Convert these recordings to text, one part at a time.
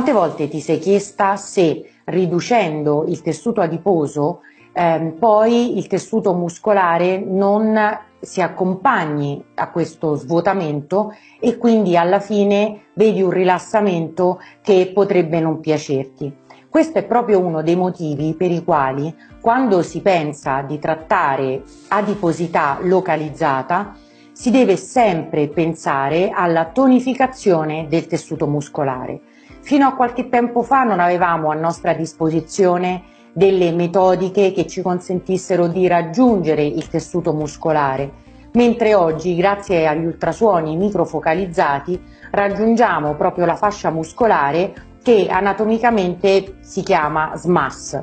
Quante volte ti sei chiesta se riducendo il tessuto adiposo ehm, poi il tessuto muscolare non si accompagni a questo svuotamento e quindi alla fine vedi un rilassamento che potrebbe non piacerti. Questo è proprio uno dei motivi per i quali quando si pensa di trattare adiposità localizzata si deve sempre pensare alla tonificazione del tessuto muscolare. Fino a qualche tempo fa non avevamo a nostra disposizione delle metodiche che ci consentissero di raggiungere il tessuto muscolare, mentre oggi, grazie agli ultrasuoni microfocalizzati, raggiungiamo proprio la fascia muscolare che anatomicamente si chiama SMAS.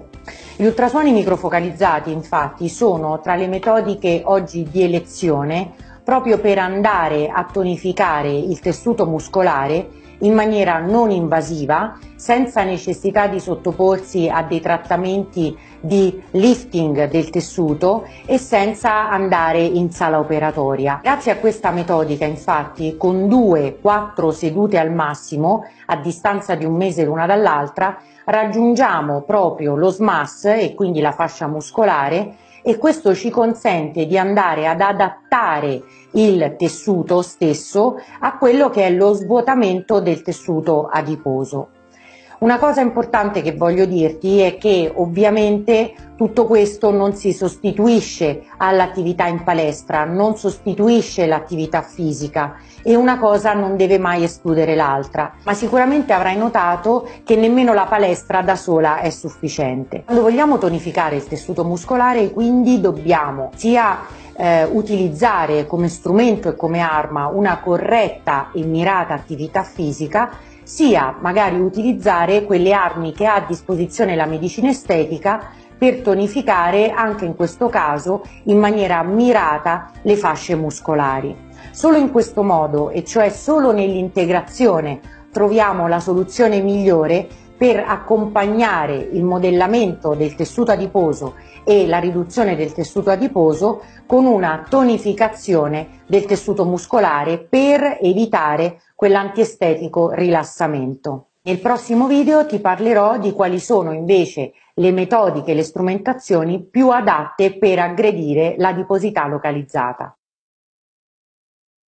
Gli ultrasuoni microfocalizzati infatti sono tra le metodiche oggi di elezione proprio per andare a tonificare il tessuto muscolare in maniera non invasiva, senza necessità di sottoporsi a dei trattamenti di lifting del tessuto e senza andare in sala operatoria. Grazie a questa metodica infatti con due, quattro sedute al massimo a distanza di un mese l'una dall'altra raggiungiamo proprio lo SMAS e quindi la fascia muscolare e questo ci consente di andare ad adattare il tessuto stesso a quello che è lo svuotamento del tessuto adiposo. Una cosa importante che voglio dirti è che ovviamente tutto questo non si sostituisce all'attività in palestra, non sostituisce l'attività fisica e una cosa non deve mai escludere l'altra, ma sicuramente avrai notato che nemmeno la palestra da sola è sufficiente. Quando vogliamo tonificare il tessuto muscolare quindi dobbiamo sia eh, utilizzare come strumento e come arma una corretta e mirata attività fisica sia magari utilizzare quelle armi che ha a disposizione la medicina estetica per tonificare anche in questo caso in maniera mirata le fasce muscolari. Solo in questo modo, e cioè solo nell'integrazione, troviamo la soluzione migliore per accompagnare il modellamento del tessuto adiposo e la riduzione del tessuto adiposo con una tonificazione del tessuto muscolare per evitare quell'antiestetico rilassamento. Nel prossimo video ti parlerò di quali sono invece le metodiche e le strumentazioni più adatte per aggredire l'adiposità localizzata.